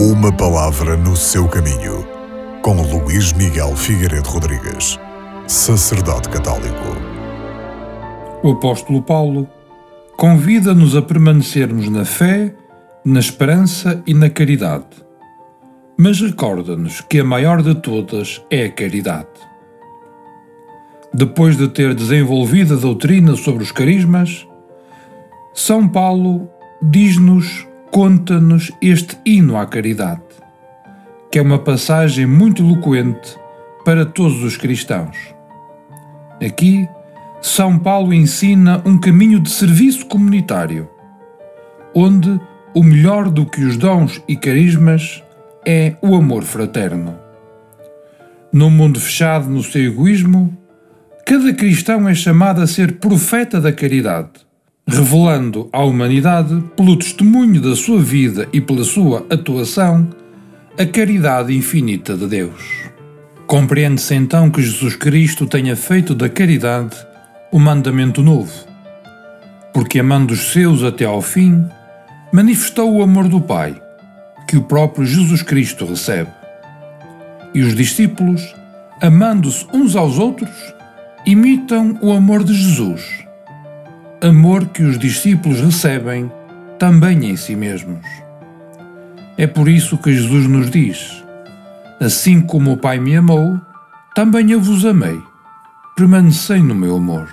Uma palavra no seu caminho, com Luís Miguel Figueiredo Rodrigues, sacerdote católico. O apóstolo Paulo convida-nos a permanecermos na fé, na esperança e na caridade. Mas recorda-nos que a maior de todas é a caridade. Depois de ter desenvolvido a doutrina sobre os carismas, São Paulo diz-nos conta-nos este hino à caridade, que é uma passagem muito eloquente para todos os cristãos. Aqui, São Paulo ensina um caminho de serviço comunitário, onde o melhor do que os dons e carismas é o amor fraterno. Num mundo fechado no seu egoísmo, cada cristão é chamado a ser profeta da caridade revelando à humanidade, pelo testemunho da sua vida e pela sua atuação, a caridade infinita de Deus. Compreende-se então que Jesus Cristo tenha feito da caridade o mandamento novo, porque amando os seus até ao fim, manifestou o amor do Pai, que o próprio Jesus Cristo recebe. E os discípulos, amando-se uns aos outros, imitam o amor de Jesus amor que os discípulos recebem também em si mesmos. É por isso que Jesus nos diz: Assim como o Pai me amou, também eu vos amei. Permanecei no meu amor.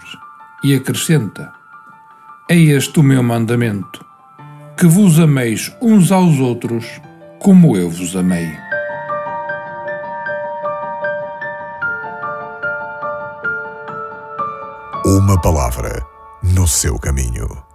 E acrescenta: É este o meu mandamento, que vos ameis uns aos outros como eu vos amei. Uma palavra no seu caminho.